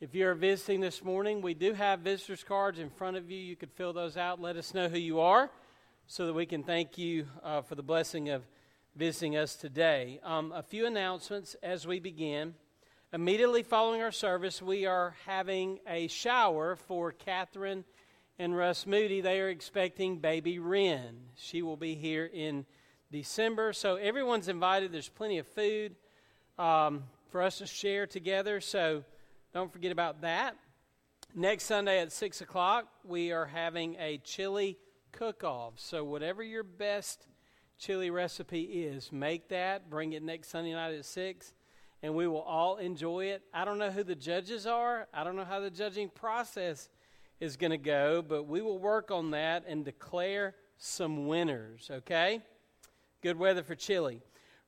If you're visiting this morning, we do have visitors cards in front of you. You could fill those out. Let us know who you are so that we can thank you uh, for the blessing of visiting us today. Um, a few announcements as we begin. Immediately following our service, we are having a shower for Catherine and Russ Moody. They are expecting baby Wren. She will be here in December. So everyone's invited. There's plenty of food um, for us to share together. So don't forget about that. Next Sunday at 6 o'clock, we are having a chili cook off. So, whatever your best chili recipe is, make that, bring it next Sunday night at 6, and we will all enjoy it. I don't know who the judges are, I don't know how the judging process is going to go, but we will work on that and declare some winners, okay? Good weather for chili.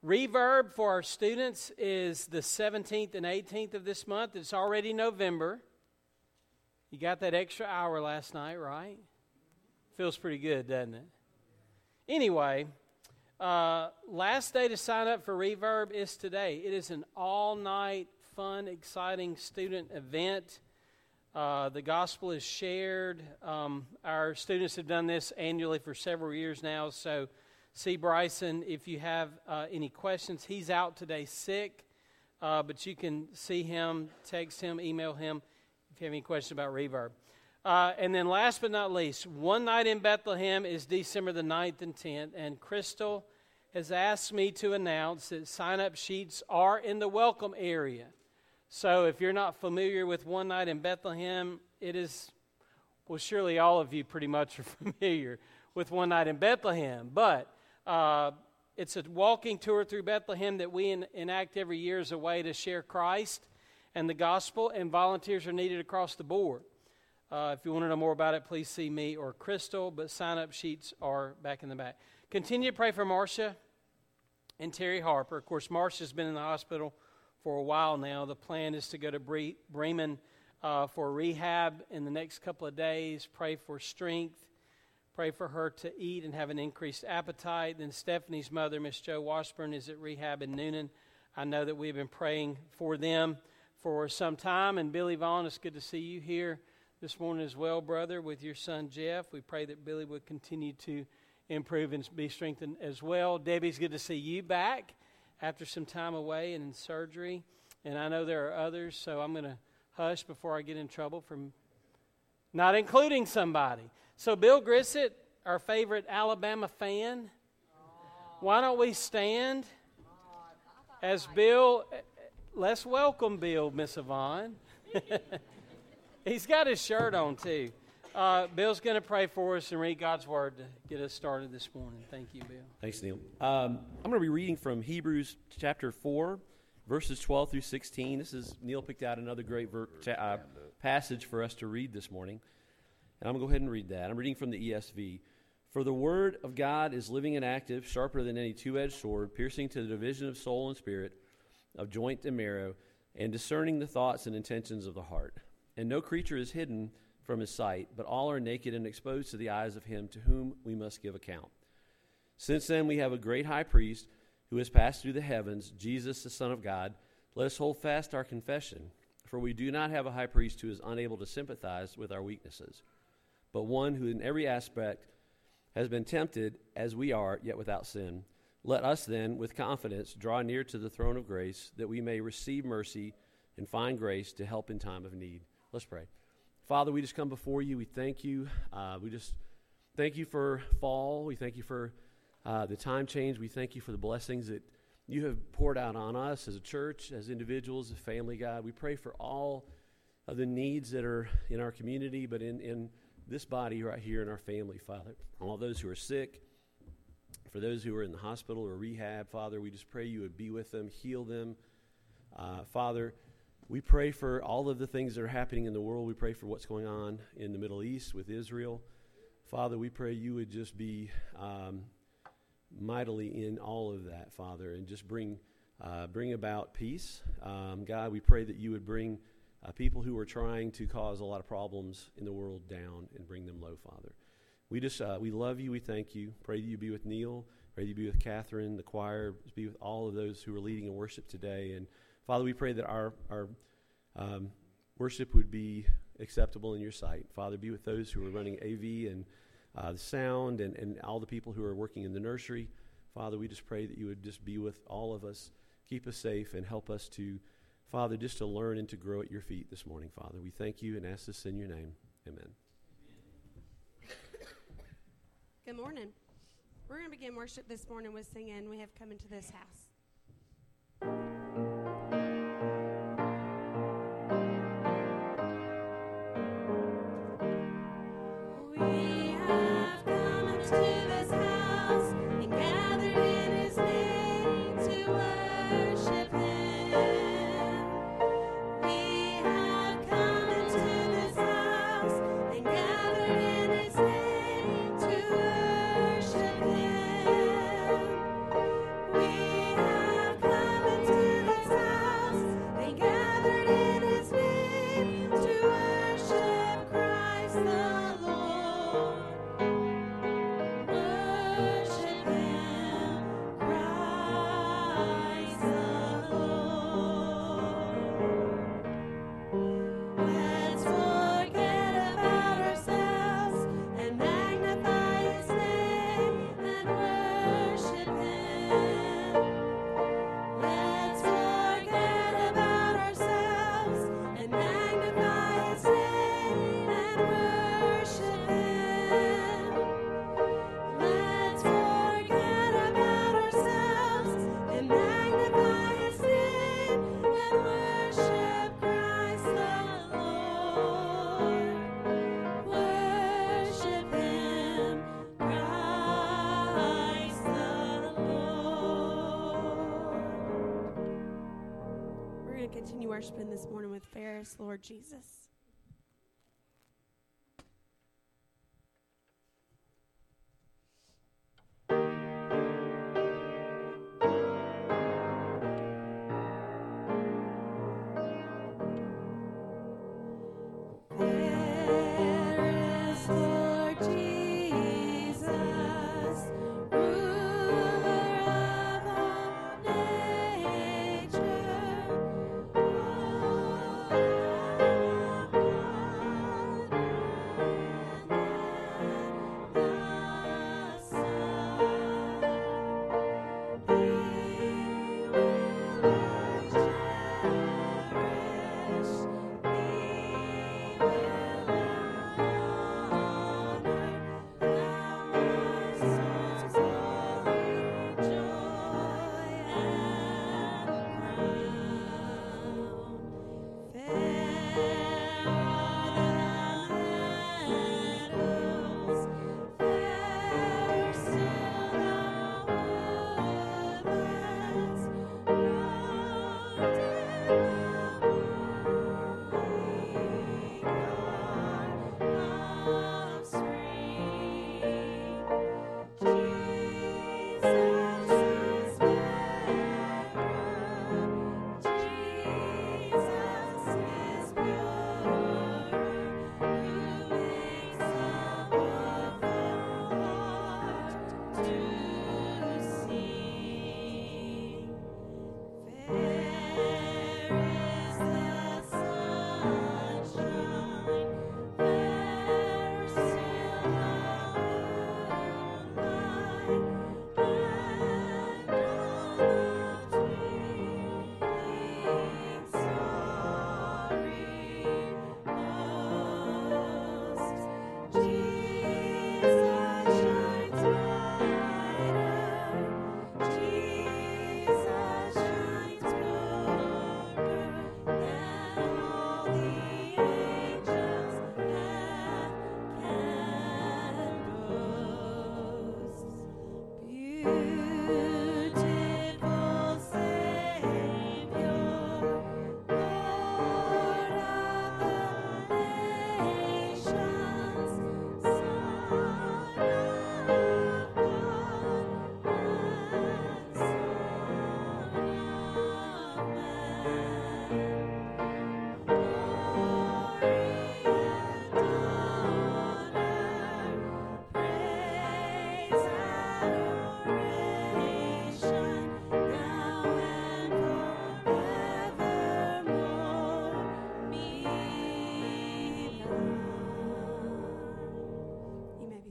Reverb for our students is the 17th and 18th of this month. It's already November. You got that extra hour last night, right? Feels pretty good, doesn't it? Anyway, uh, last day to sign up for Reverb is today. It is an all night, fun, exciting student event. Uh, the gospel is shared. Um, our students have done this annually for several years now, so see Bryson if you have uh, any questions. He's out today sick, uh, but you can see him, text him, email him if you have any questions about Reverb. Uh, and then last but not least, One Night in Bethlehem is December the 9th and 10th, and Crystal has asked me to announce that sign up sheets are in the welcome area. So if you're not familiar with One Night in Bethlehem, it is, well, surely all of you pretty much are familiar with One Night in Bethlehem. But uh, it's a walking tour through Bethlehem that we en- enact every year as a way to share Christ and the gospel, and volunteers are needed across the board. Uh, if you want to know more about it, please see me or Crystal, but sign up sheets are back in the back. Continue to pray for Marcia and Terry Harper. Of course, Marcia's been in the hospital for a while now. The plan is to go to Bre- Bremen uh, for rehab in the next couple of days. Pray for strength Pray for her to eat and have an increased appetite. Then Stephanie's mother, Miss Joe Washburn, is at rehab in Newnan. I know that we've been praying for them for some time. And Billy Vaughn, it's good to see you here this morning as well, brother, with your son Jeff. We pray that Billy would continue to improve and be strengthened as well. Debbie's good to see you back after some time away and in surgery. And I know there are others, so I'm going to hush before I get in trouble from not including somebody. So, Bill Grissett, our favorite Alabama fan, why don't we stand as Bill? Let's welcome Bill, Miss Yvonne. He's got his shirt on too. Uh, Bill's going to pray for us and read God's word to get us started this morning. Thank you, Bill. Thanks, Neil. Um, I'm going to be reading from Hebrews chapter 4, verses 12 through 16. This is Neil picked out another great ver- cha- uh, passage for us to read this morning. And I'm going to go ahead and read that. I'm reading from the ESV. For the word of God is living and active, sharper than any two edged sword, piercing to the division of soul and spirit, of joint and marrow, and discerning the thoughts and intentions of the heart. And no creature is hidden from his sight, but all are naked and exposed to the eyes of him to whom we must give account. Since then, we have a great high priest who has passed through the heavens, Jesus, the Son of God. Let us hold fast our confession, for we do not have a high priest who is unable to sympathize with our weaknesses but one who in every aspect has been tempted as we are, yet without sin. Let us then, with confidence, draw near to the throne of grace, that we may receive mercy and find grace to help in time of need. Let's pray. Father, we just come before you. We thank you. Uh, we just thank you for fall. We thank you for uh, the time change. We thank you for the blessings that you have poured out on us as a church, as individuals, as family, God. We pray for all of the needs that are in our community, but in, in this body right here in our family, Father. All those who are sick, for those who are in the hospital or rehab, Father, we just pray you would be with them, heal them. Uh, Father, we pray for all of the things that are happening in the world. We pray for what's going on in the Middle East with Israel. Father, we pray you would just be um, mightily in all of that, Father, and just bring uh, bring about peace. Um, God, we pray that you would bring uh, people who are trying to cause a lot of problems in the world down and bring them low, Father. We just, uh, we love you. We thank you. Pray that you be with Neil. Pray that you be with Catherine, the choir, be with all of those who are leading in worship today. And Father, we pray that our, our um, worship would be acceptable in your sight. Father, be with those who are running AV and uh, the sound and, and all the people who are working in the nursery. Father, we just pray that you would just be with all of us, keep us safe, and help us to, Father, just to learn and to grow at your feet this morning, Father. We thank you and ask this in your name. Amen. Good morning. We're going to begin worship this morning with singing We Have Come Into This House. Lord Jesus.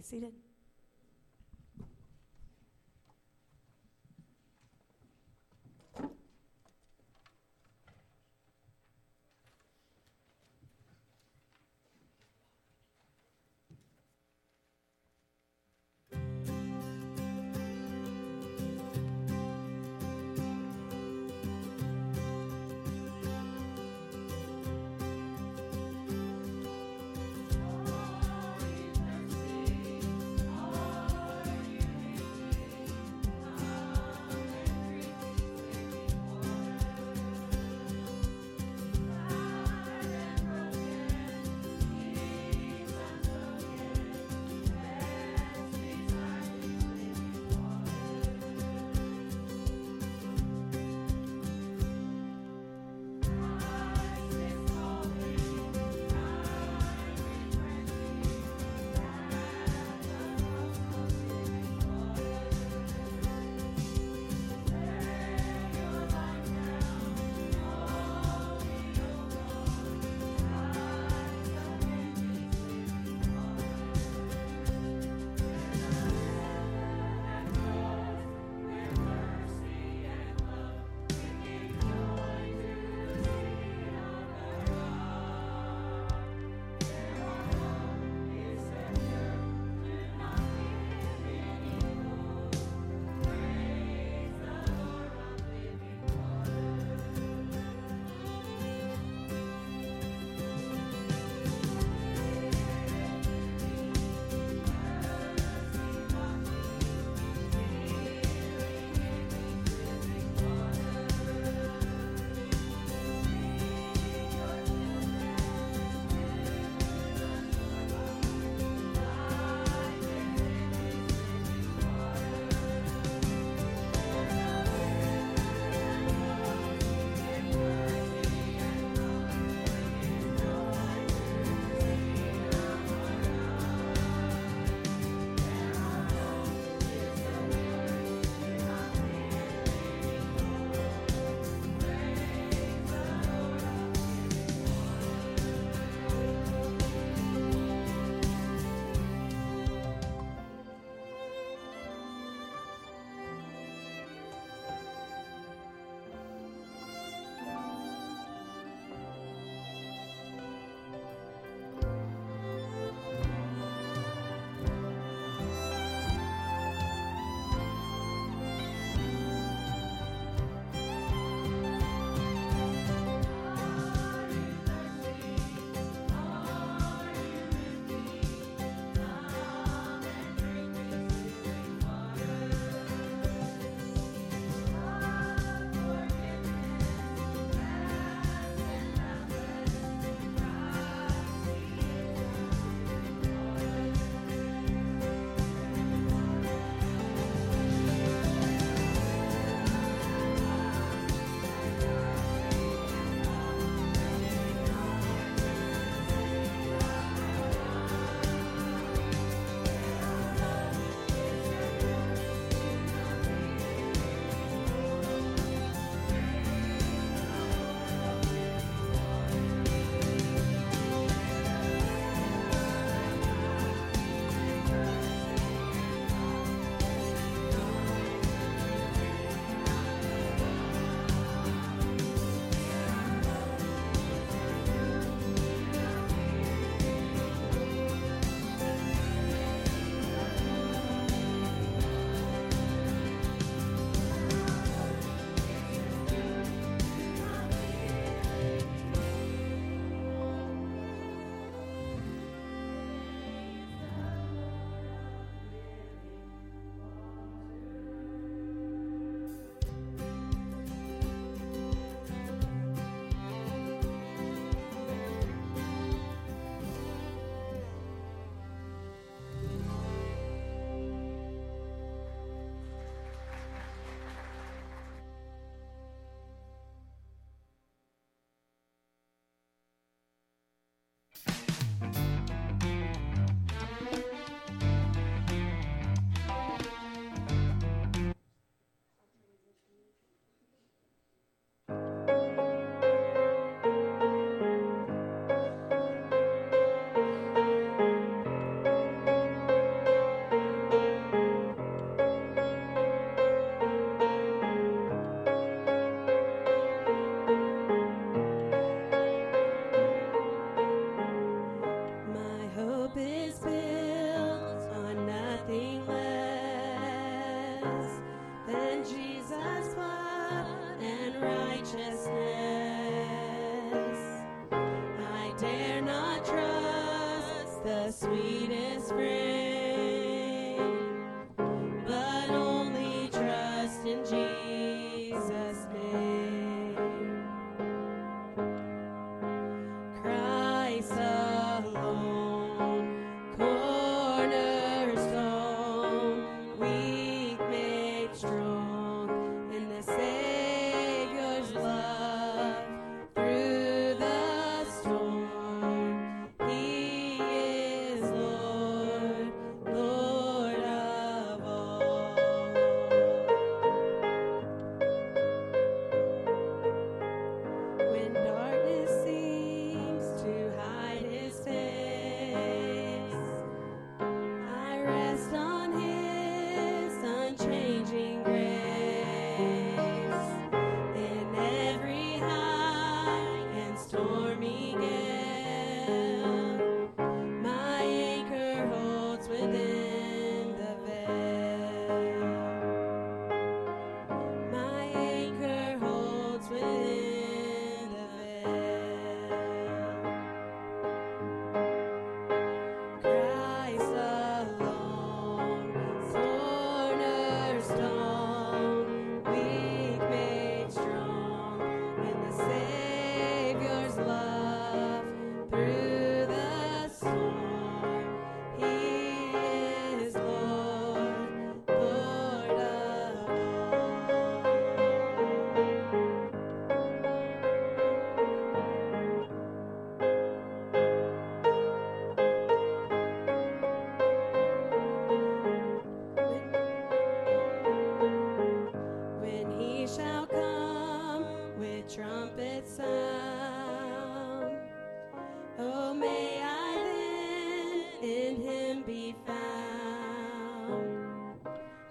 Seated.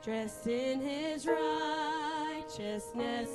Dressed in his righteousness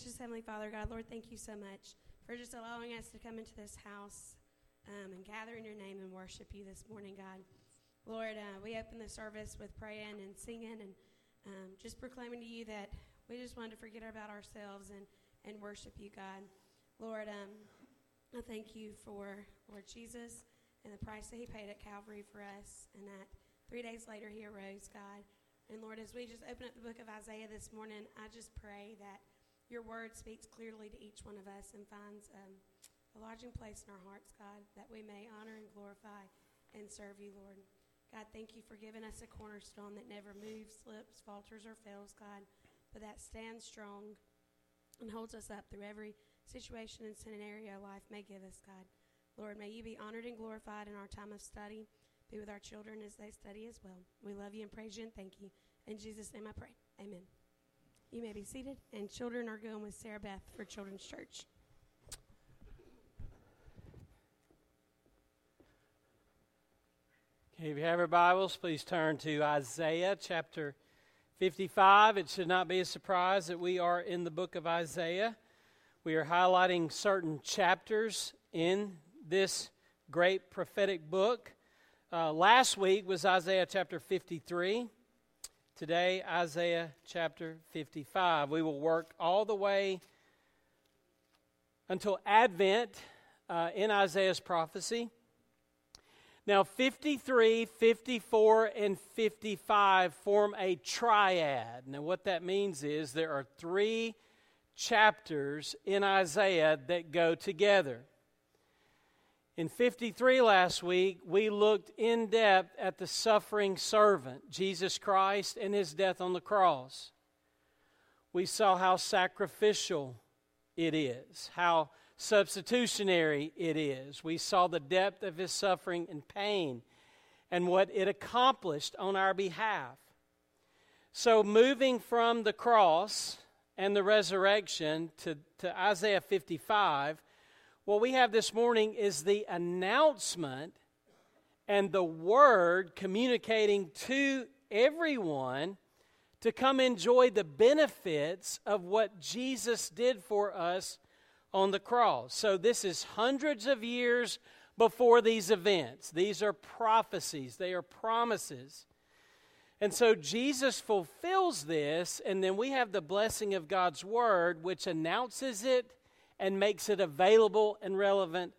gracious Heavenly Father, God, Lord, thank you so much for just allowing us to come into this house um, and gather in your name and worship you this morning, God. Lord, uh, we open the service with praying and singing and um, just proclaiming to you that we just wanted to forget about ourselves and, and worship you, God. Lord, um, I thank you for Lord Jesus and the price that he paid at Calvary for us, and that three days later he arose, God. And Lord, as we just open up the book of Isaiah this morning, I just pray that your word speaks clearly to each one of us and finds um, a lodging place in our hearts, God, that we may honor and glorify and serve you, Lord. God, thank you for giving us a cornerstone that never moves, slips, falters, or fails, God, but that stands strong and holds us up through every situation and scenario life may give us, God. Lord, may you be honored and glorified in our time of study. Be with our children as they study as well. We love you and praise you and thank you. In Jesus' name I pray. Amen. You may be seated, and children are going with Sarah Beth for Children's Church. Okay, if you have your Bibles, please turn to Isaiah chapter 55. It should not be a surprise that we are in the book of Isaiah. We are highlighting certain chapters in this great prophetic book. Uh, last week was Isaiah chapter 53. Today, Isaiah chapter 55. We will work all the way until Advent uh, in Isaiah's prophecy. Now, 53, 54, and 55 form a triad. Now, what that means is there are three chapters in Isaiah that go together. In 53 last week, we looked in depth at the suffering servant, Jesus Christ, and his death on the cross. We saw how sacrificial it is, how substitutionary it is. We saw the depth of his suffering and pain and what it accomplished on our behalf. So, moving from the cross and the resurrection to, to Isaiah 55, what we have this morning is the announcement and the word communicating to everyone to come enjoy the benefits of what Jesus did for us on the cross. So, this is hundreds of years before these events. These are prophecies, they are promises. And so Jesus fulfills this, and then we have the blessing of God's word, which announces it and makes it available and relevant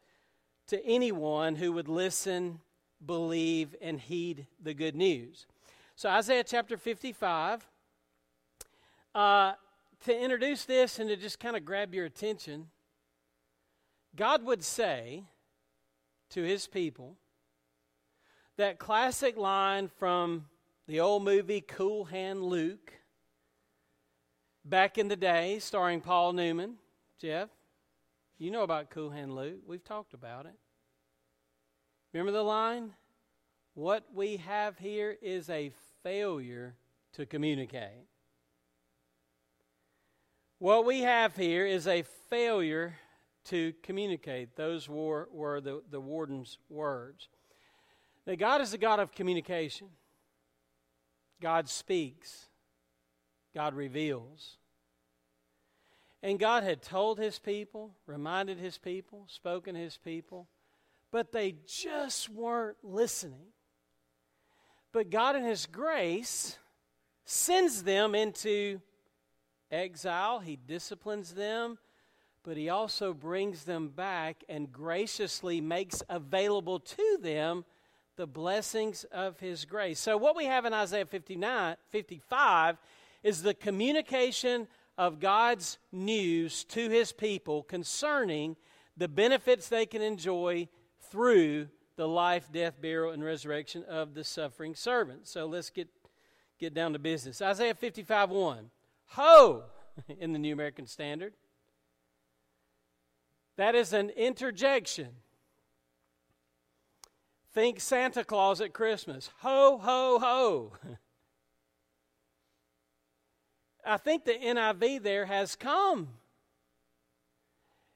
to anyone who would listen, believe, and heed the good news. So, Isaiah chapter 55. Uh, to introduce this and to just kind of grab your attention, God would say to his people that classic line from the old movie Cool Hand Luke back in the day, starring Paul Newman. Jeff, you know about Hand Luke. We've talked about it. Remember the line? What we have here is a failure to communicate. What we have here is a failure to communicate. Those were, were the, the warden's words. Now, God is a God of communication. God speaks, God reveals. And God had told his people, reminded his people, spoken to his people, but they just weren't listening. But God, in his grace, sends them into exile, he disciplines them, but he also brings them back and graciously makes available to them the blessings of his grace. So, what we have in Isaiah 59, 55 is the communication of God's news to his people concerning the benefits they can enjoy through the life, death, burial, and resurrection of the suffering servant. So let's get, get down to business. Isaiah 55 1. Ho! In the New American Standard. That is an interjection. Think Santa Claus at Christmas. Ho, ho, ho. I think the NIV there has come.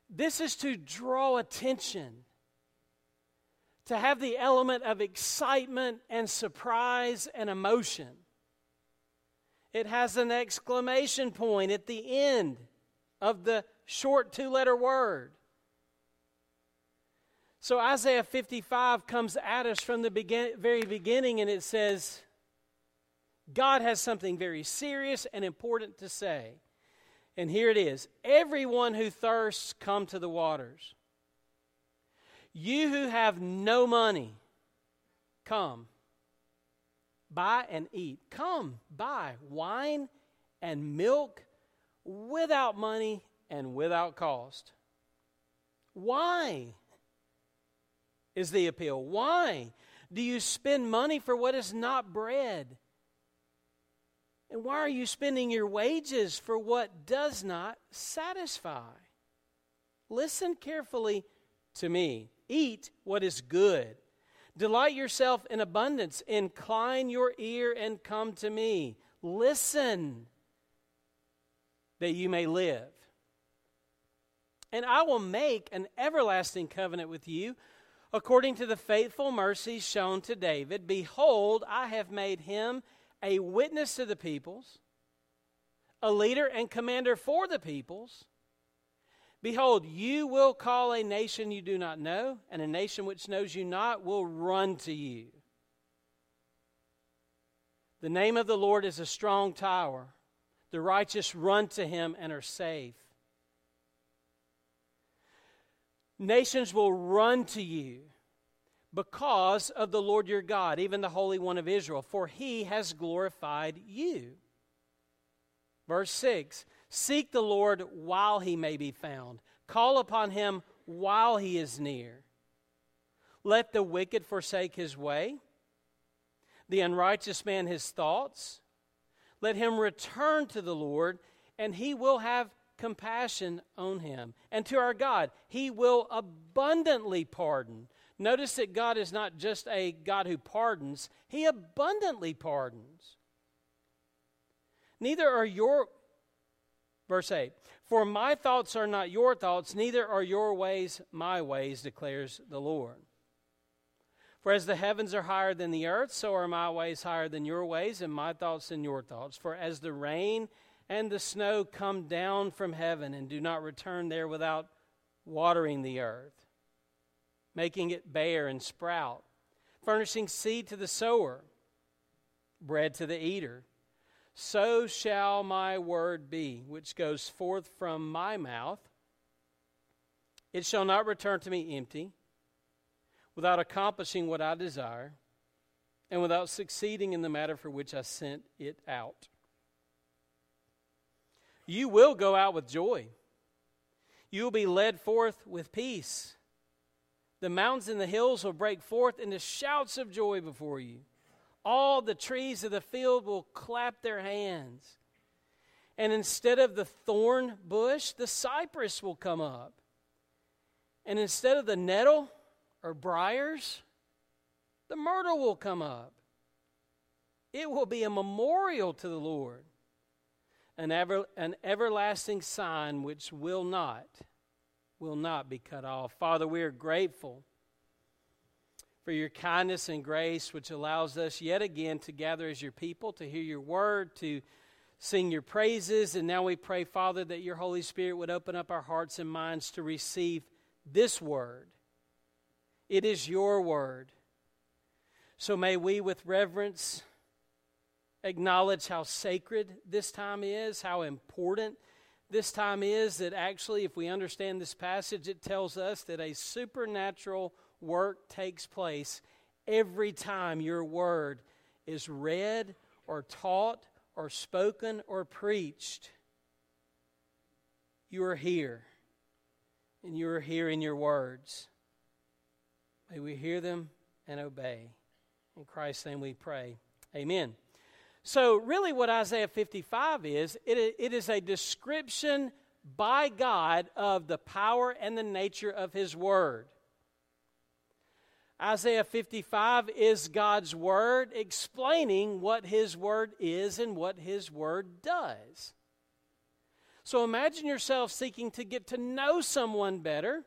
This is to draw attention, to have the element of excitement and surprise and emotion. It has an exclamation point at the end of the short two letter word. So Isaiah 55 comes at us from the begin- very beginning and it says, God has something very serious and important to say. And here it is Everyone who thirsts, come to the waters. You who have no money, come. Buy and eat. Come, buy wine and milk without money and without cost. Why? is the appeal. Why do you spend money for what is not bread? And why are you spending your wages for what does not satisfy? Listen carefully to me. Eat what is good. Delight yourself in abundance. Incline your ear and come to me. Listen that you may live. And I will make an everlasting covenant with you according to the faithful mercies shown to David. Behold, I have made him a witness to the peoples, a leader and commander for the peoples. Behold, you will call a nation you do not know, and a nation which knows you not will run to you. The name of the Lord is a strong tower. The righteous run to him and are safe. Nations will run to you, because of the Lord your God, even the Holy One of Israel, for he has glorified you. Verse 6 Seek the Lord while he may be found, call upon him while he is near. Let the wicked forsake his way, the unrighteous man his thoughts. Let him return to the Lord, and he will have compassion on him. And to our God, he will abundantly pardon. Notice that God is not just a God who pardons, he abundantly pardons. Neither are your, verse 8, for my thoughts are not your thoughts, neither are your ways my ways, declares the Lord. For as the heavens are higher than the earth, so are my ways higher than your ways, and my thoughts than your thoughts. For as the rain and the snow come down from heaven and do not return there without watering the earth, making it bear and sprout, furnishing seed to the sower, bread to the eater. So shall my word be, which goes forth from my mouth. It shall not return to me empty, without accomplishing what I desire, and without succeeding in the matter for which I sent it out. You will go out with joy. You will be led forth with peace. The mountains and the hills will break forth into shouts of joy before you. All the trees of the field will clap their hands. And instead of the thorn bush, the cypress will come up. And instead of the nettle or briars, the myrtle will come up. It will be a memorial to the Lord, an, ever, an everlasting sign which will not will not be cut off. Father, we are grateful for your kindness and grace, which allows us yet again to gather as your people, to hear your word, to sing your praises. And now we pray, Father, that your Holy Spirit would open up our hearts and minds to receive this word. It is your word. So may we, with reverence, acknowledge how sacred this time is, how important this time is that actually, if we understand this passage, it tells us that a supernatural work takes place every time your word is read or taught or spoken or preached. You are here, and you are hearing your words. May we hear them and obey. In Christ's name we pray. Amen. So, really, what Isaiah 55 is, it, it is a description by God of the power and the nature of His Word. Isaiah 55 is God's Word explaining what His Word is and what His Word does. So imagine yourself seeking to get to know someone better.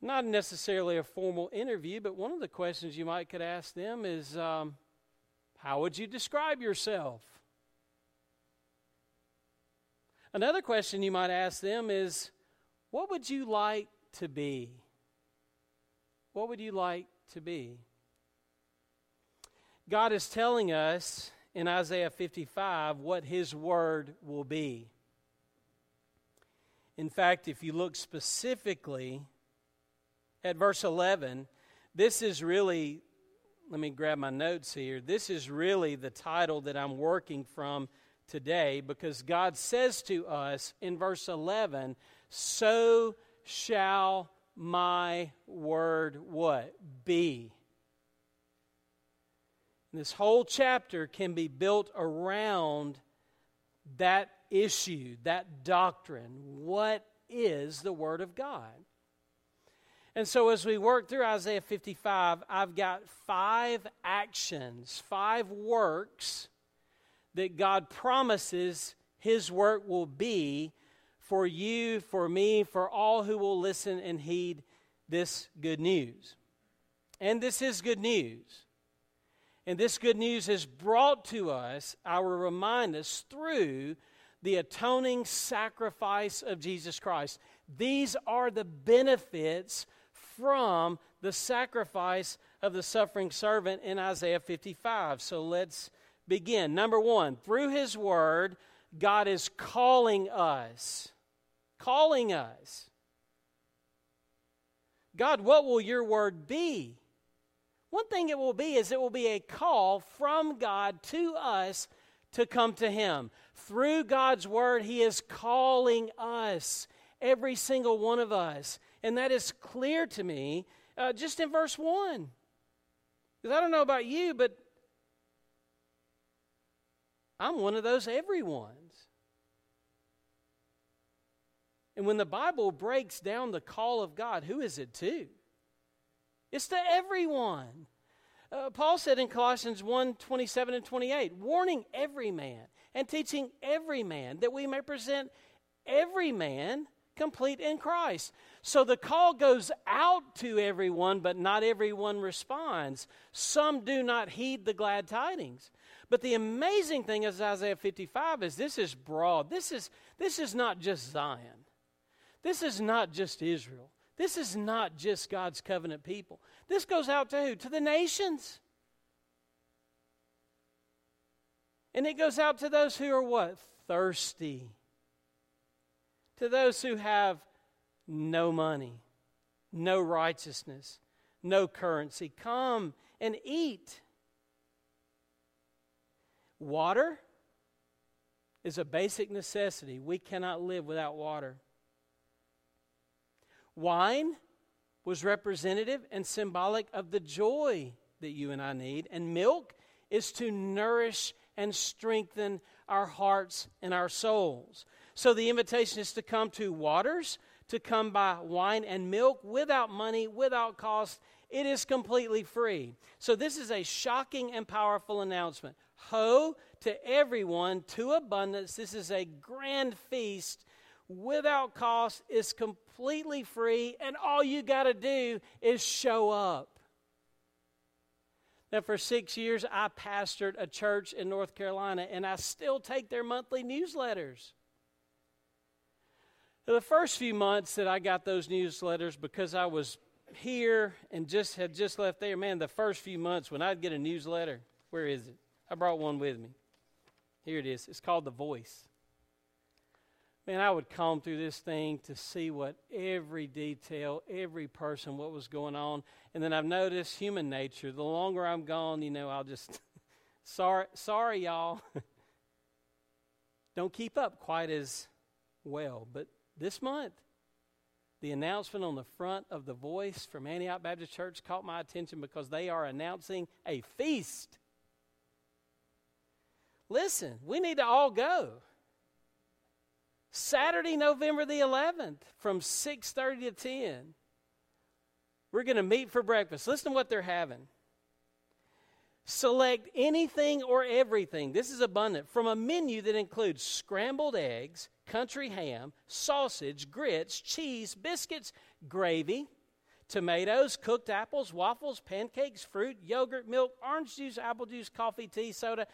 Not necessarily a formal interview, but one of the questions you might could ask them is um, how would you describe yourself? Another question you might ask them is What would you like to be? What would you like to be? God is telling us in Isaiah 55 what His Word will be. In fact, if you look specifically at verse 11, this is really let me grab my notes here. This is really the title that I'm working from today because God says to us in verse 11, So shall my word what? Be. this whole chapter can be built around that issue, that doctrine. What is the Word of God? And so, as we work through Isaiah 55, I've got five actions, five works that God promises His work will be for you, for me, for all who will listen and heed this good news. And this is good news. And this good news is brought to us, I will remind us, through the atoning sacrifice of Jesus Christ. These are the benefits from the sacrifice of the suffering servant in Isaiah 55. So let's begin. Number one, through his word, God is calling us. Calling us. God, what will your word be? One thing it will be is it will be a call from God to us to come to Him. Through God's word, He is calling us, every single one of us. And that is clear to me uh, just in verse 1. Because I don't know about you, but I'm one of those everyone's. And when the Bible breaks down the call of God, who is it to? It's to everyone. Uh, Paul said in Colossians 1 27 and 28, warning every man and teaching every man that we may present every man complete in Christ. So the call goes out to everyone, but not everyone responds. Some do not heed the glad tidings. But the amazing thing is Isaiah 55 is this is broad. This is this is not just Zion. This is not just Israel. This is not just God's covenant people. This goes out to who? To the nations. And it goes out to those who are what? Thirsty. To those who have no money, no righteousness, no currency. Come and eat. Water is a basic necessity. We cannot live without water. Wine was representative and symbolic of the joy that you and I need, and milk is to nourish and strengthen our hearts and our souls. So the invitation is to come to waters, to come buy wine and milk without money, without cost. It is completely free. So this is a shocking and powerful announcement. Ho to everyone, to abundance. This is a grand feast without cost, is completely free, and all you got to do is show up. Now, for six years, I pastored a church in North Carolina, and I still take their monthly newsletters. The first few months that I got those newsletters, because I was here and just had just left there, man, the first few months when I'd get a newsletter, where is it? I brought one with me. Here it is. It's called The Voice. Man, I would comb through this thing to see what every detail, every person, what was going on. And then I've noticed human nature. The longer I'm gone, you know, I'll just, sorry, sorry, y'all. Don't keep up quite as well. But this month, the announcement on the front of the voice from Antioch Baptist Church caught my attention because they are announcing a feast. Listen, we need to all go. Saturday, November the 11th, from 6:30 to 10. We're going to meet for breakfast. Listen to what they're having. Select anything or everything. This is abundant from a menu that includes scrambled eggs, country ham, sausage, grits, cheese, biscuits, gravy, tomatoes, cooked apples, waffles, pancakes, fruit, yogurt, milk, orange juice, apple juice, coffee, tea, soda.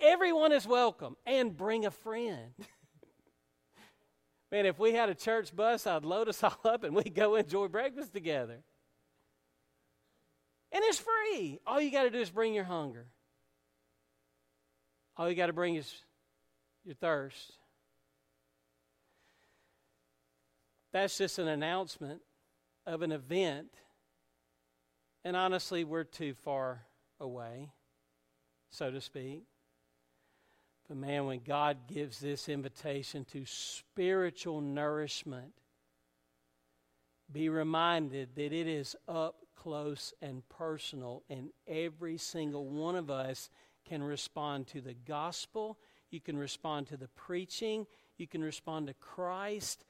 Everyone is welcome and bring a friend. Man, if we had a church bus, I'd load us all up and we'd go enjoy breakfast together. And it's free. All you got to do is bring your hunger. All you got to bring is your thirst. That's just an announcement of an event. And honestly, we're too far away, so to speak. But man, when God gives this invitation to spiritual nourishment, be reminded that it is up close and personal, and every single one of us can respond to the gospel. You can respond to the preaching. You can respond to Christ.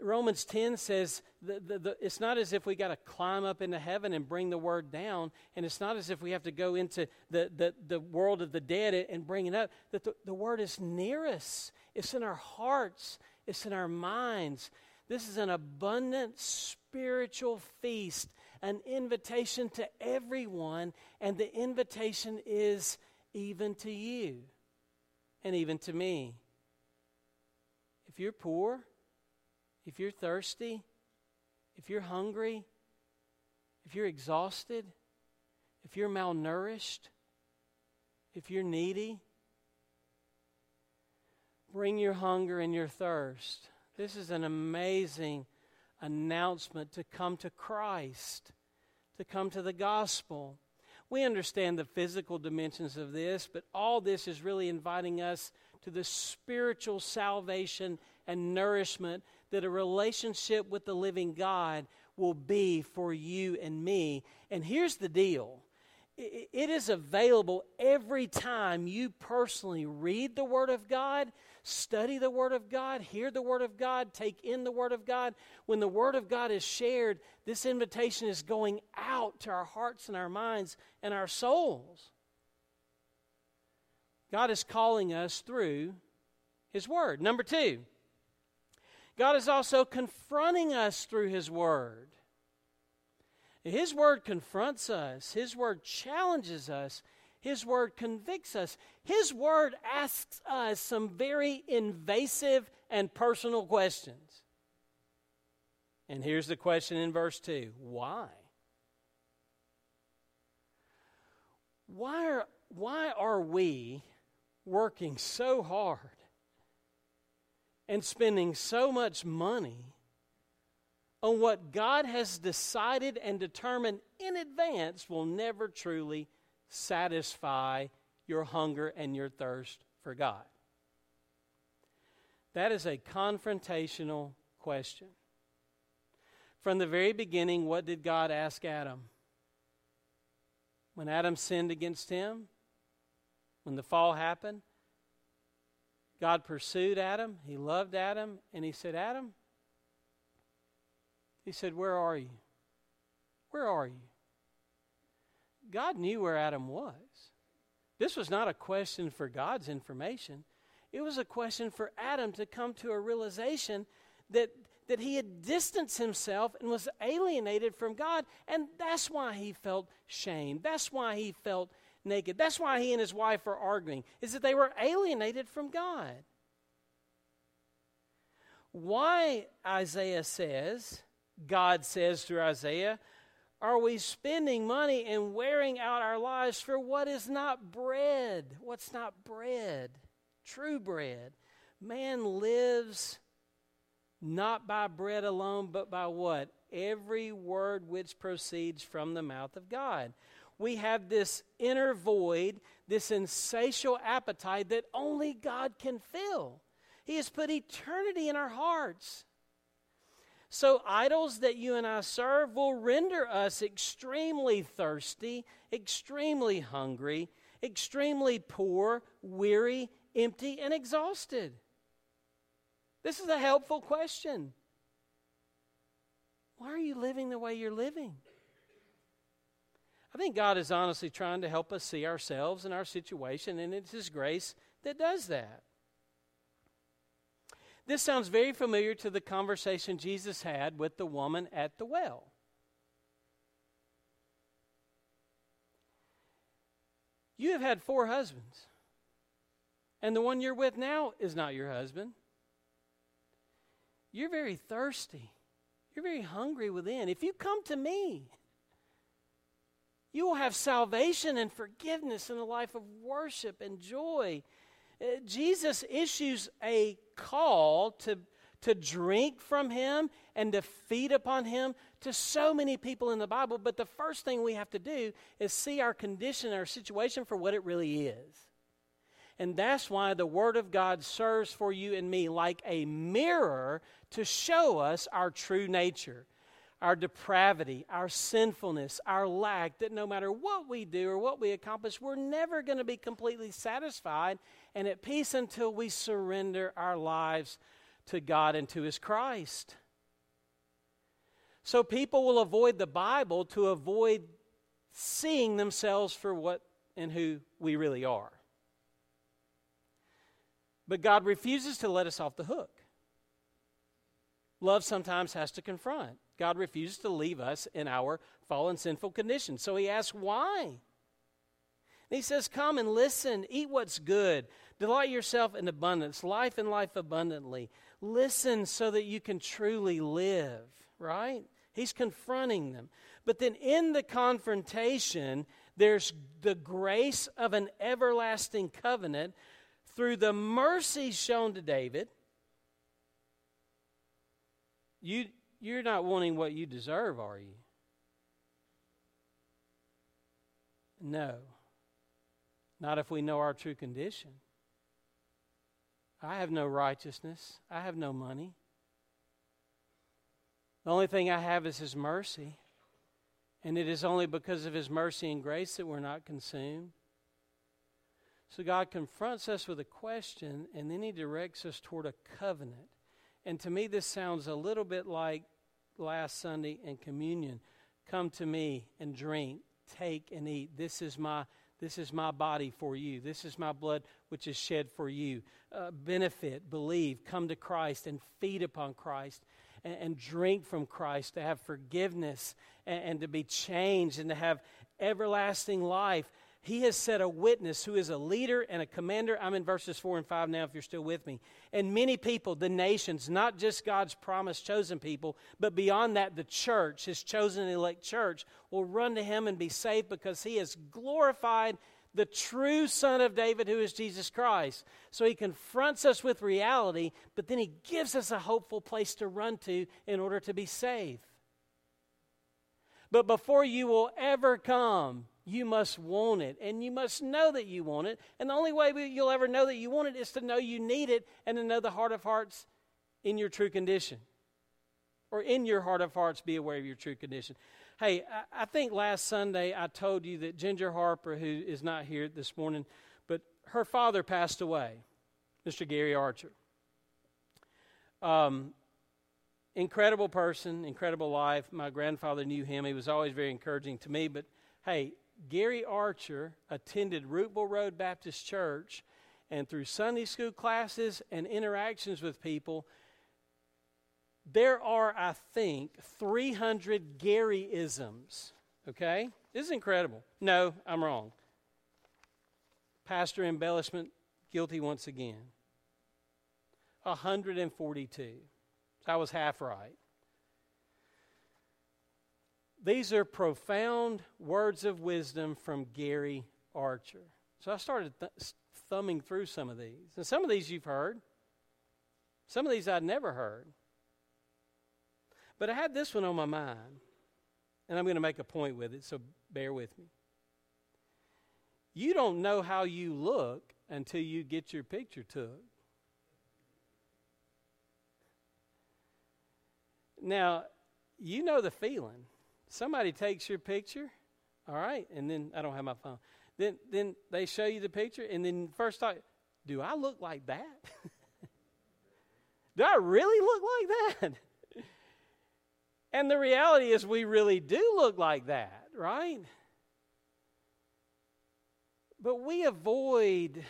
Romans 10 says the, the, the, it's not as if we got to climb up into heaven and bring the word down, and it's not as if we have to go into the, the, the world of the dead and bring it up. That the, the word is near us, it's in our hearts, it's in our minds. This is an abundant spiritual feast, an invitation to everyone, and the invitation is even to you and even to me. If you're poor, if you're thirsty, if you're hungry, if you're exhausted, if you're malnourished, if you're needy, bring your hunger and your thirst. This is an amazing announcement to come to Christ, to come to the gospel. We understand the physical dimensions of this, but all this is really inviting us to the spiritual salvation and nourishment that a relationship with the living God will be for you and me. And here's the deal it is available every time you personally read the Word of God, study the Word of God, hear the Word of God, take in the Word of God. When the Word of God is shared, this invitation is going out to our hearts and our minds and our souls. God is calling us through His Word. Number two, God is also confronting us through His Word. His Word confronts us, His Word challenges us, His Word convicts us. His Word asks us some very invasive and personal questions. And here's the question in verse 2 Why? Why are, why are we working so hard and spending so much money on what God has decided and determined in advance will never truly satisfy your hunger and your thirst for God? That is a confrontational question. From the very beginning, what did God ask Adam? When Adam sinned against him, when the fall happened, God pursued Adam, he loved Adam, and he said, Adam, he said, Where are you? Where are you? God knew where Adam was. This was not a question for God's information. It was a question for Adam to come to a realization that, that he had distanced himself and was alienated from God. And that's why he felt shame. That's why he felt naked. That's why he and his wife are arguing, is that they were alienated from God. Why Isaiah says God says through Isaiah, are we spending money and wearing out our lives for what is not bread? What's not bread? True bread. Man lives not by bread alone, but by what? Every word which proceeds from the mouth of God. We have this inner void, this insatiable appetite that only God can fill. He has put eternity in our hearts. So, idols that you and I serve will render us extremely thirsty, extremely hungry, extremely poor, weary, empty, and exhausted. This is a helpful question. Why are you living the way you're living? I think God is honestly trying to help us see ourselves and our situation, and it's His grace that does that. This sounds very familiar to the conversation Jesus had with the woman at the well. You have had four husbands, and the one you're with now is not your husband. You're very thirsty. You're very hungry within. If you come to me, you will have salvation and forgiveness in a life of worship and joy uh, Jesus issues a call to, to drink from him and to feed upon him to so many people in the Bible. But the first thing we have to do is see our condition, our situation for what it really is. And that's why the Word of God serves for you and me like a mirror to show us our true nature our depravity, our sinfulness, our lack, that no matter what we do or what we accomplish, we're never going to be completely satisfied and at peace until we surrender our lives to God and to His Christ. So people will avoid the Bible to avoid seeing themselves for what and who we really are. But God refuses to let us off the hook. Love sometimes has to confront. God refuses to leave us in our fallen sinful condition. So he asks, why? And he says, Come and listen, eat what's good, delight yourself in abundance, life and life abundantly. Listen so that you can truly live, right? He's confronting them. But then in the confrontation, there's the grace of an everlasting covenant through the mercy shown to David. You, you're not wanting what you deserve, are you? No. Not if we know our true condition. I have no righteousness. I have no money. The only thing I have is His mercy. And it is only because of His mercy and grace that we're not consumed. So God confronts us with a question, and then He directs us toward a covenant. And to me, this sounds a little bit like last Sunday in communion. Come to me and drink, take and eat. This is my this is my body for you. This is my blood which is shed for you. Uh, benefit, believe, come to Christ and feed upon Christ and, and drink from Christ to have forgiveness and, and to be changed and to have everlasting life. He has set a witness who is a leader and a commander. I'm in verses 4 and 5 now, if you're still with me. And many people, the nations, not just God's promised chosen people, but beyond that, the church, his chosen elect church, will run to him and be saved because he has glorified the true Son of David, who is Jesus Christ. So he confronts us with reality, but then he gives us a hopeful place to run to in order to be saved. But before you will ever come, you must want it, and you must know that you want it. And the only way you'll ever know that you want it is to know you need it and to know the heart of hearts in your true condition. Or in your heart of hearts, be aware of your true condition. Hey, I, think last Sunday I told you that Ginger Harper, who is not here this morning, but her father passed away, Mr. Gary Archer. Um, incredible person, incredible life. My grandfather knew him. He was always very encouraging to me. But hey, Gary Archer attended Rootville Road Baptist Church, and through Sunday school classes and interactions with people, there are, I think, 300 Garyisms. Okay? This is incredible. No, I'm wrong. Pastor embellishment, guilty once again. 142. So I was half right. These are profound words of wisdom from Gary Archer. So I started th- thumbing through some of these. And some of these you've heard, some of these I'd never heard. But I had this one on my mind, and I'm going to make a point with it, so bear with me. You don't know how you look until you get your picture took. Now, you know the feeling. Somebody takes your picture, all right, and then I don't have my phone. Then then they show you the picture, and then first thought, do I look like that? do I really look like that? and the reality is, we really do look like that, right? But we avoid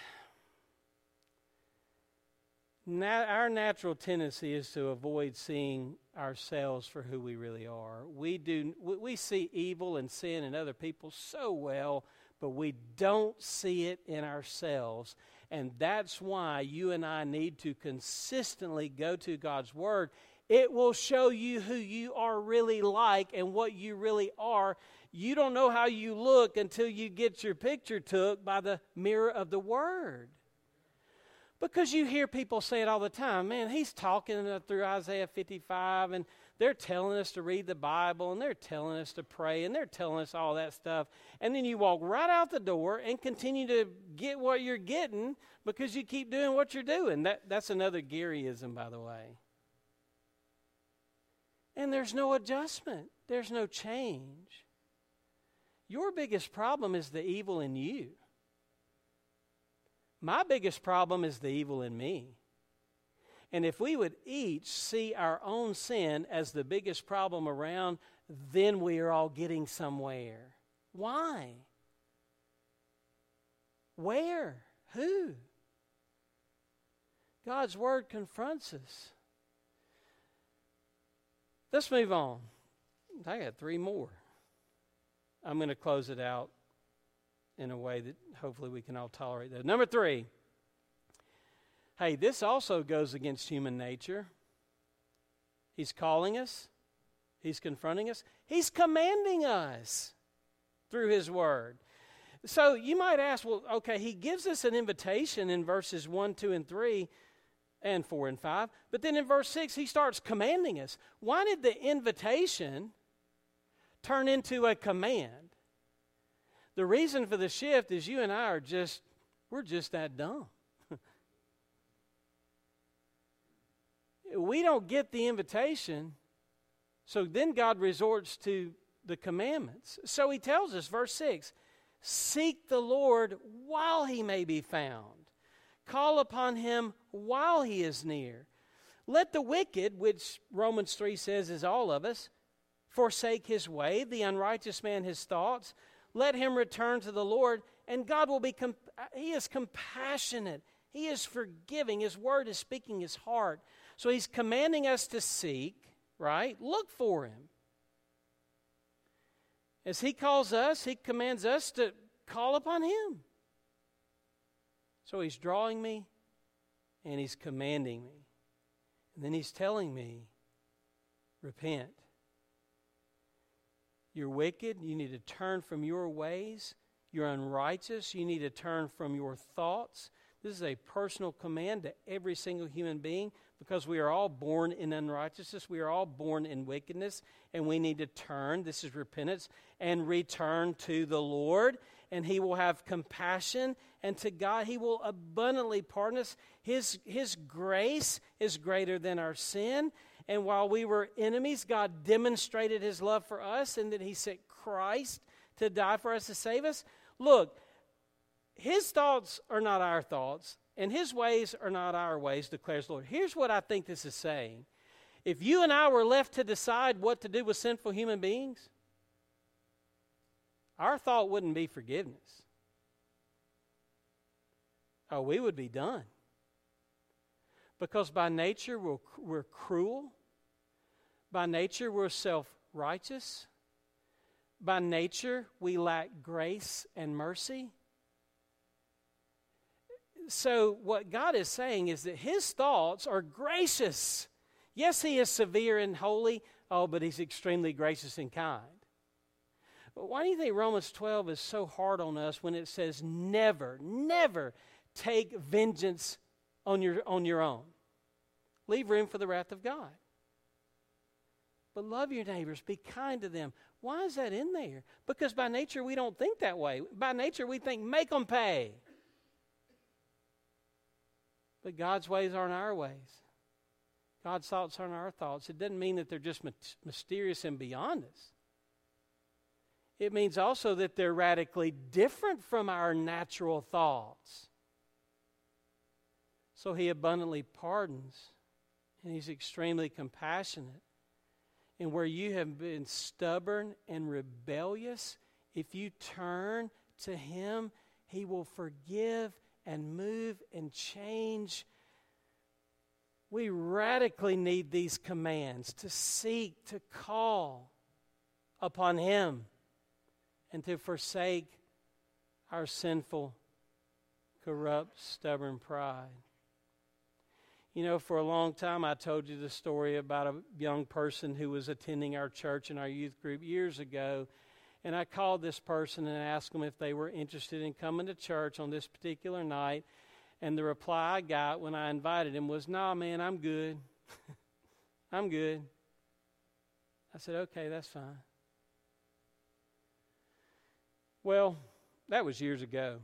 Na- our natural tendency is to avoid seeing ourselves for who we really are. We do we, we see evil and sin in other people so well, but we don't see it in ourselves. And that's why you and I need to consistently go to God's word. It will show you who you are really like and what you really are. You don't know how you look until you get your picture took by the mirror of the word. Because you hear people say it all the time. Man, he's talking uh, through Isaiah 55, and they're telling us to read the Bible, and they're telling us to pray, and they're telling us all that stuff. And then you walk right out the door and continue to get what you're getting because you keep doing what you're doing. That, that's another Garyism, by the way. And there's no adjustment, there's no change. Your biggest problem is the evil in you. My biggest problem is the evil in me. And if we would each see our own sin as the biggest problem around, then we are all getting somewhere. Why? Where? Who? God's Word confronts us. Let's move on. I got three more. I'm going to close it out in a way that hopefully we can all tolerate that. Number three, hey, this also goes against human nature. He's calling us, He's confronting us, He's commanding us through His Word. So you might ask, well, okay, He gives us an invitation in verses 1, 2, and 3. and 4 and 5. But then in verse 6, he starts commanding us. Why did the invitation turn into a command? The reason for the shift is you and I are just, we're just that dumb. we don't get the invitation, so then God resorts to the commandments. So he tells us, verse 6 Seek the Lord while he may be found, call upon him while he is near. Let the wicked, which Romans 3 says is all of us, forsake his way, the unrighteous man his thoughts. Let him return to the Lord, and God will be, comp- he is compassionate. He is forgiving. His word is speaking his heart. So he's commanding us to seek, right? Look for him. As he calls us, he commands us to call upon him. So he's drawing me and he's commanding me. And then he's telling me, repent. You're wicked. You need to turn from your ways. You're unrighteous. You need to turn from your thoughts. This is a personal command to every single human being because we are all born in unrighteousness. We are all born in wickedness, and we need to turn. This is repentance and return to the Lord, and He will have compassion. And to God, He will abundantly pardon us. His, His grace is greater than our sin. And while we were enemies, God demonstrated His love for us, and that He sent Christ to die for us to save us. Look, His thoughts are not our thoughts, and his ways are not our ways, declares the Lord. Here's what I think this is saying. If you and I were left to decide what to do with sinful human beings, our thought wouldn't be forgiveness. Oh, we would be done. Because by nature we're, we're cruel. By nature we're self righteous. By nature we lack grace and mercy so, what God is saying is that His thoughts are gracious. Yes, He is severe and holy, oh, but He's extremely gracious and kind. But why do you think Romans 12 is so hard on us when it says, never, never take vengeance on your, on your own? Leave room for the wrath of God. But love your neighbors, be kind to them. Why is that in there? Because by nature we don't think that way. By nature we think, make them pay. But God's ways aren't our ways. God's thoughts aren't our thoughts. It doesn't mean that they're just mysterious and beyond us. It means also that they're radically different from our natural thoughts. So he abundantly pardons, and he's extremely compassionate. And where you have been stubborn and rebellious, if you turn to him, he will forgive and move and change. We radically need these commands to seek, to call upon Him, and to forsake our sinful, corrupt, stubborn pride. You know, for a long time, I told you the story about a young person who was attending our church and our youth group years ago and I called this person and asked them if they were interested in coming to church on this particular night. And the reply I got when I invited him was, Nah, man, I'm good. I'm good. I said, Okay, that's fine. Well, that was years ago.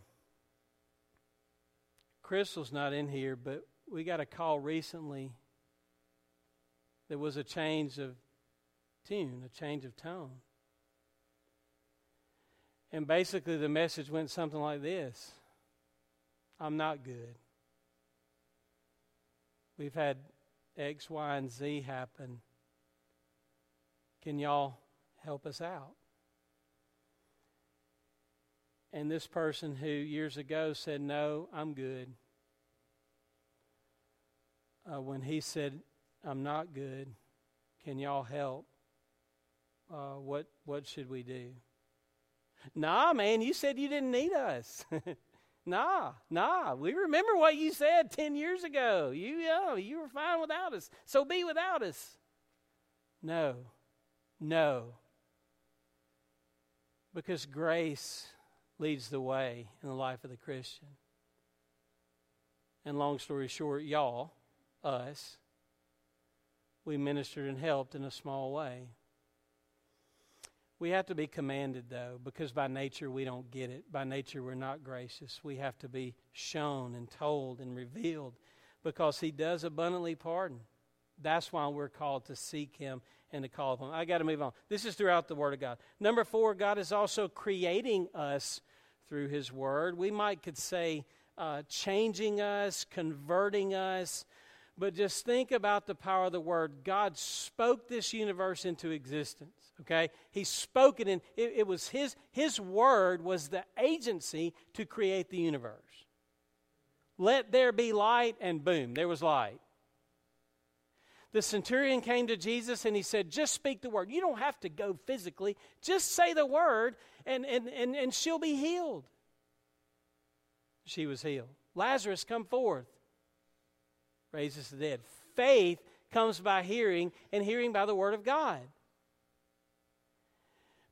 Crystal's not in here, but we got a call recently. There was a change of tune, a change of tone. And basically, the message went something like this I'm not good. We've had X, Y, and Z happen. Can y'all help us out? And this person who years ago said, No, I'm good, uh, when he said, I'm not good, can y'all help? Uh, what, what should we do? Nah, man, you said you didn't need us. nah, nah. We remember what you said 10 years ago. You, you were fine without us. So be without us. No, no. Because grace leads the way in the life of the Christian. And long story short, y'all, us, we ministered and helped in a small way. We have to be commanded, though, because by nature we don't get it. By nature we're not gracious. We have to be shown and told and revealed because He does abundantly pardon. That's why we're called to seek Him and to call upon Him. I got to move on. This is throughout the Word of God. Number four, God is also creating us through His Word. We might could say uh, changing us, converting us, but just think about the power of the Word. God spoke this universe into existence. Okay, He spoke it, and it, it was His His Word was the agency to create the universe. Let there be light, and boom, there was light. The centurion came to Jesus and he said, Just speak the word. You don't have to go physically, just say the word, and, and, and, and she'll be healed. She was healed. Lazarus, come forth. Raises the dead. Faith comes by hearing, and hearing by the word of God.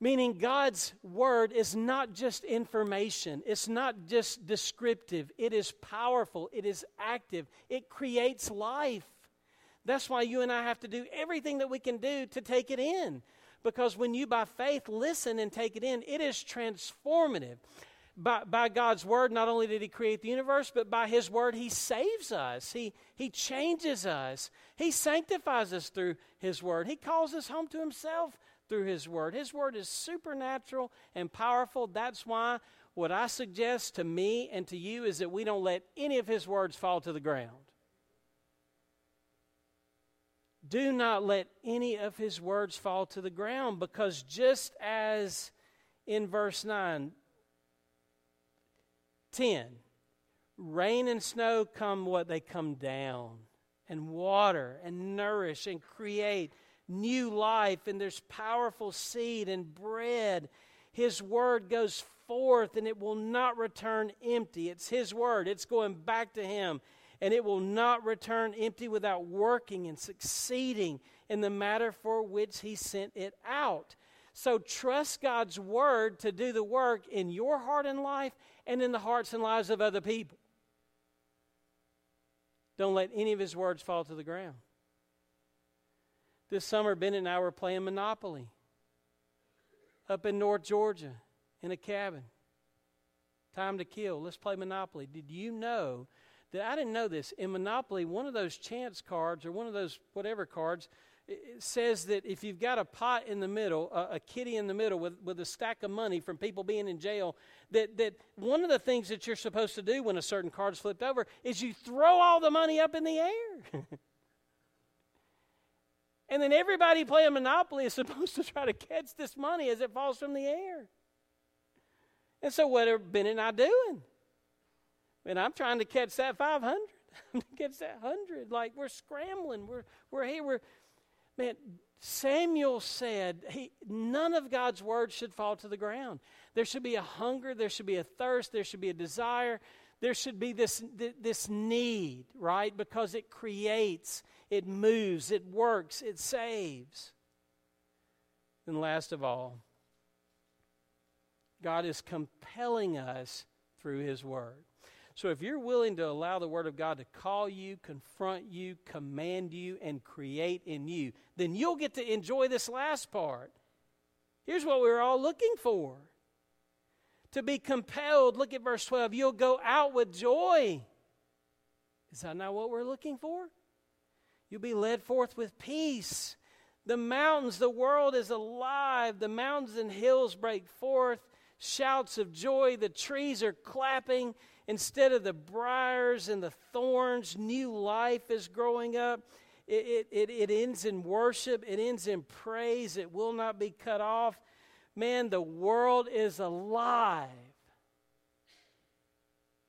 Meaning, God's word is not just information, it's not just descriptive, it is powerful, it is active, it creates life. That's why you and I have to do everything that we can do to take it in. Because when you, by faith, listen and take it in, it is transformative. By, by God's word, not only did He create the universe, but by His word, He saves us. He, he changes us. He sanctifies us through His word. He calls us home to Himself through His word. His word is supernatural and powerful. That's why what I suggest to me and to you is that we don't let any of His words fall to the ground. Do not let any of his words fall to the ground because just as in verse 9, 10, rain and snow come what? They come down, and water and nourish and create new life, and there's powerful seed and bread. His word goes forth and it will not return empty. It's His word, it's going back to Him and it will not return empty without working and succeeding in the matter for which He sent it out. So trust God's word to do the work in your heart and life and in the hearts and lives of other people. Don't let any of His words fall to the ground. This summer, Bennett and I were playing Monopoly up in North Georgia in a cabin. Time to kill. Let's play Monopoly. Did you know that I didn't know this. In Monopoly, one of those chance cards or one of those whatever cards says that if you've got a pot in the middle, a, a, kitty in the middle with, with a stack of money from people being in jail, that, that one of the things that you're supposed to do when a certain card's flipped over is you throw all the money up in the air. and then everybody playing Monopoly is supposed to try to catch this money as it falls from the air. And so, what are Ben and I doing? And I'm trying to catch that 500. I'm to catch that 100. Like we're scrambling. We're, we're here. We're, man, Samuel said he, none of God's words should fall to the ground. There should be a hunger, there should be a thirst, there should be a desire, there should be this, this need, right? Because it creates, it moves, it works, it saves. And last of all, God is compelling us through His Word. So if you're willing to allow the Word of God to call you, confront you, command you, and create in you, then you'll get to enjoy this last part. Here's what we're all looking for to be compelled. Look at verse 12. You'll go out with joy. Is that not what we're looking for? You'll be led forth with peace. The mountains, the world is alive. The mountains and hills break forth. Shouts of joy. The trees are clapping. Instead of the briars and the thorns, new life is growing up. It, it, it, ends in worship, it ends in praise, it will not be cut off. Man, the world is alive.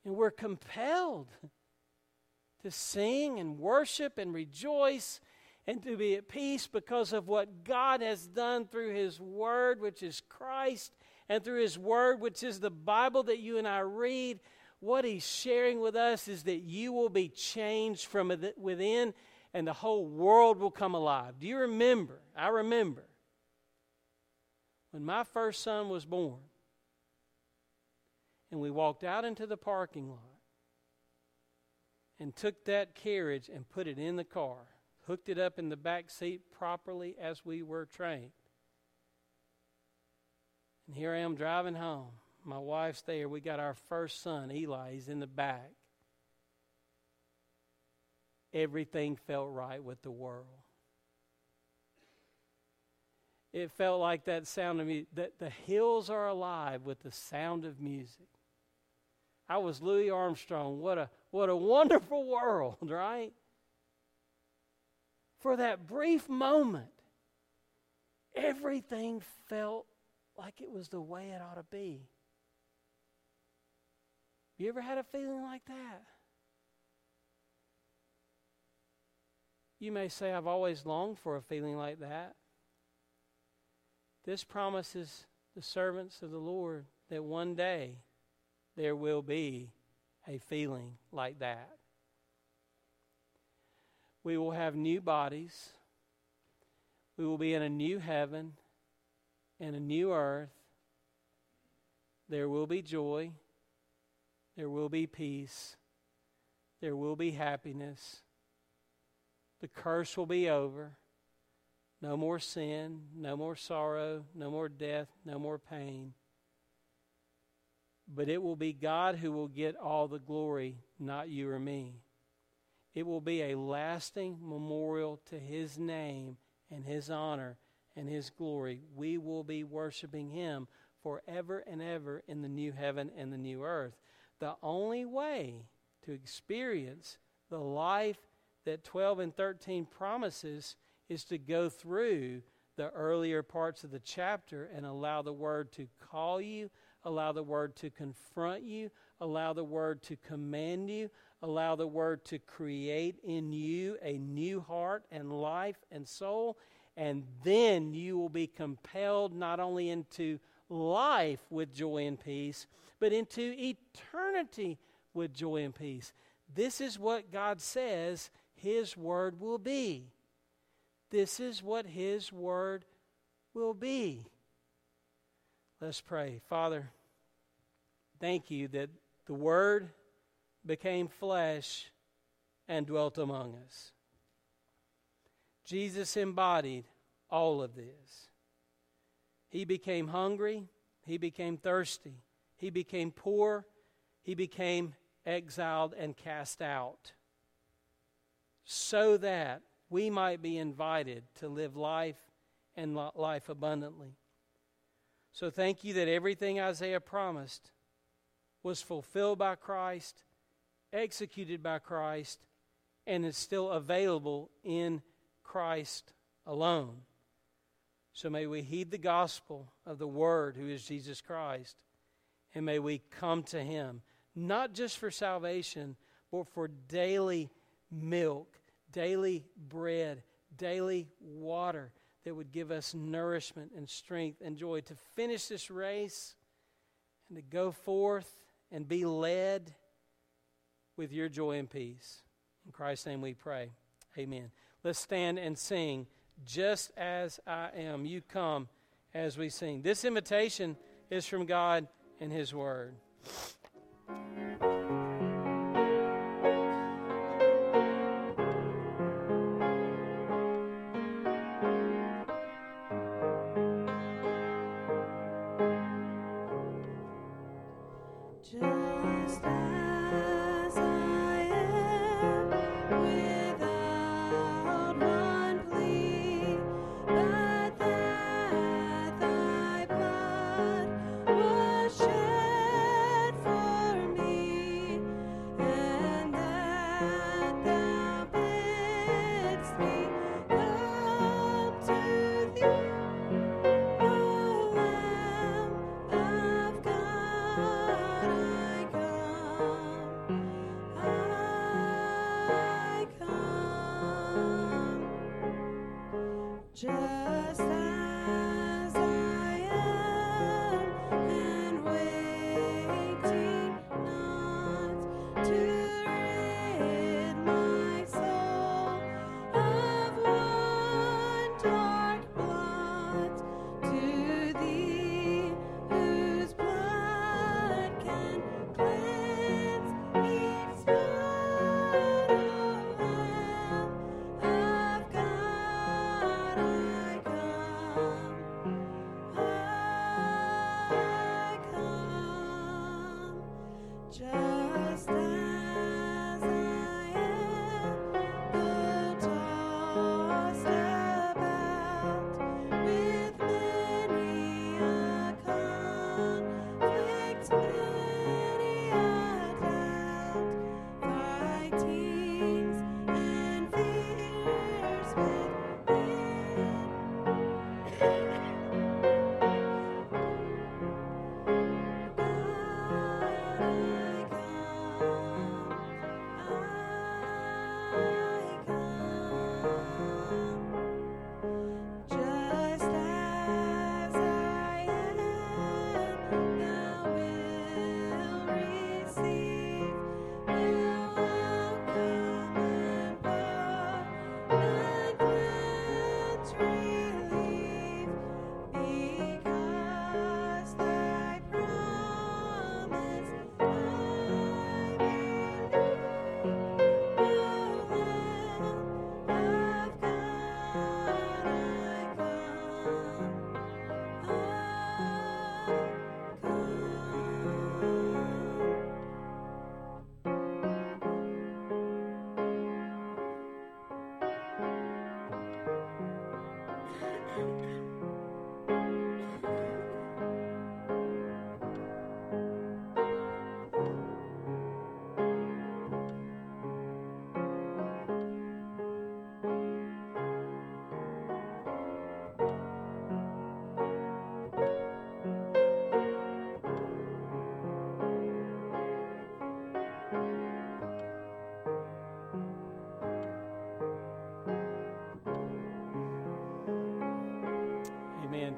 And we're compelled to sing and worship and rejoice and to be at peace because of what God has done through His Word, which is Christ, and through His Word, which is the Bible that you and I read what he's sharing with us is that you will be changed from within and the whole world will come alive. Do you remember? I remember when my first son was born and we walked out into the parking lot and took that carriage and put it in the car, hooked it up in the back seat properly as we were trained. And here I am driving home. My wife's there. We got our first son, Eli. He's in the back. Everything felt right with the world. It felt like that sound of music, that the hills are alive with the sound of music. I was Louis Armstrong. What a what a wonderful world, right? For that brief moment, everything felt like it was the way it ought to be. You ever had a feeling like that? You may say, I've always longed for a feeling like that. This promises the servants of the Lord that one day there will be a feeling like that. We will have new bodies. We will be in a new heaven and a new earth. There will be joy. There will be peace. There will be happiness. The curse will be over. No more sin, no more sorrow, no more death, no more pain. But it will be God who will get all the glory, not you or me. It will be a lasting memorial to His name and His honor and His glory. We will be worshiping Him forever and ever in the new heaven and the new earth. The only way to experience the life that 12 and 13 promises is to go through the earlier parts of the chapter and allow the Word to call you, allow the Word to confront you, allow the Word to command you, allow the Word to create in you a new heart and life and soul. And then you will be compelled not only into life with joy and peace, but into eternity with joy and peace. This is what God says His Word will be. This is what His Word will be. Let's pray. Father, thank you that the Word became flesh and dwelt among us. Jesus embodied all of this. He became hungry, he became thirsty, he became poor, he became exiled and cast out, so that we might be invited to live life and life abundantly. So thank you that everything Isaiah promised was fulfilled by Christ, executed by Christ, and is still available in Christ alone. So may we heed the gospel of the Word, who is Jesus Christ, and may we come to Him, not just for salvation, but for daily milk daily bread, daily water that would give us nourishment and strength and joy to finish this race and to go forth and be led with your joy and peace. In Christ's name we pray. Amen. Let's stand and sing, Just as I am. You come as we sing. This invitation is from God and His Word.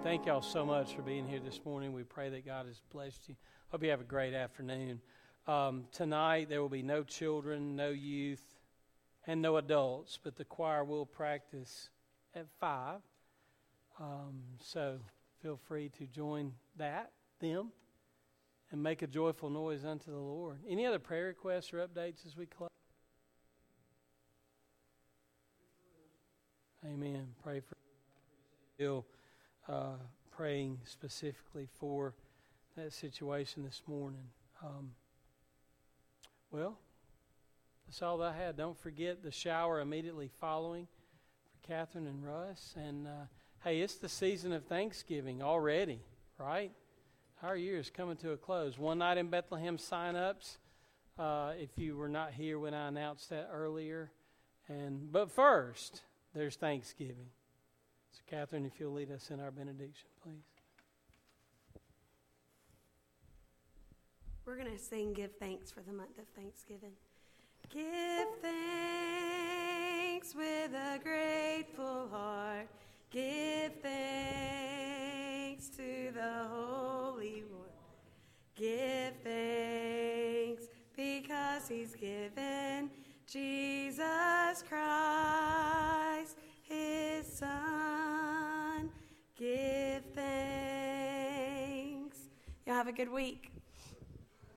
Thank y'all so much for being here this morning. We pray that God has blessed you. Hope you have a great afternoon. Um, tonight, there will be no children, no youth, and no adults, but the choir will practice at 5. Um, so feel free to join that, them, and make a joyful noise unto the Lord. Any other prayer requests or updates as we close? Amen. Pray for Bill, uh, praying specifically for that situation this morning. Um, well, that's all that I had. Don't forget the shower immediately following for Catherine and Russ. And uh, hey, it's the season of Thanksgiving already, right? Our year is coming to a close. One night in Bethlehem sign ups. Uh, if you were not here when I announced that earlier. And but first, there's Thanksgiving. So, Catherine, if you'll lead us in our benediction, please. We're going to sing Give Thanks for the month of Thanksgiving. Give thanks with a grateful heart. Give thanks to the Holy One. Give thanks because He's given Jesus Christ, His Son. Give thanks. Y'all have a good week.